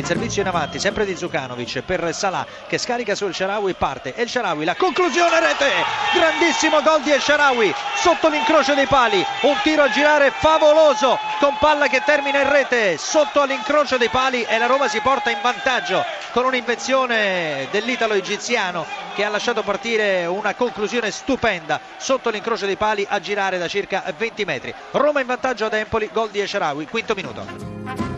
Il servizio in avanti, sempre di Zucanovic per Salah che scarica sul Sharawi, parte. El Sharawi, la conclusione rete, grandissimo gol di El Sharawi sotto l'incrocio dei pali, un tiro a girare favoloso con palla che termina in rete. Sotto all'incrocio dei pali e la Roma si porta in vantaggio con un'invenzione dell'italo egiziano che ha lasciato partire una conclusione stupenda. Sotto l'incrocio dei pali a girare da circa 20 metri. Roma in vantaggio ad Empoli, gol di Esharawi, quinto minuto.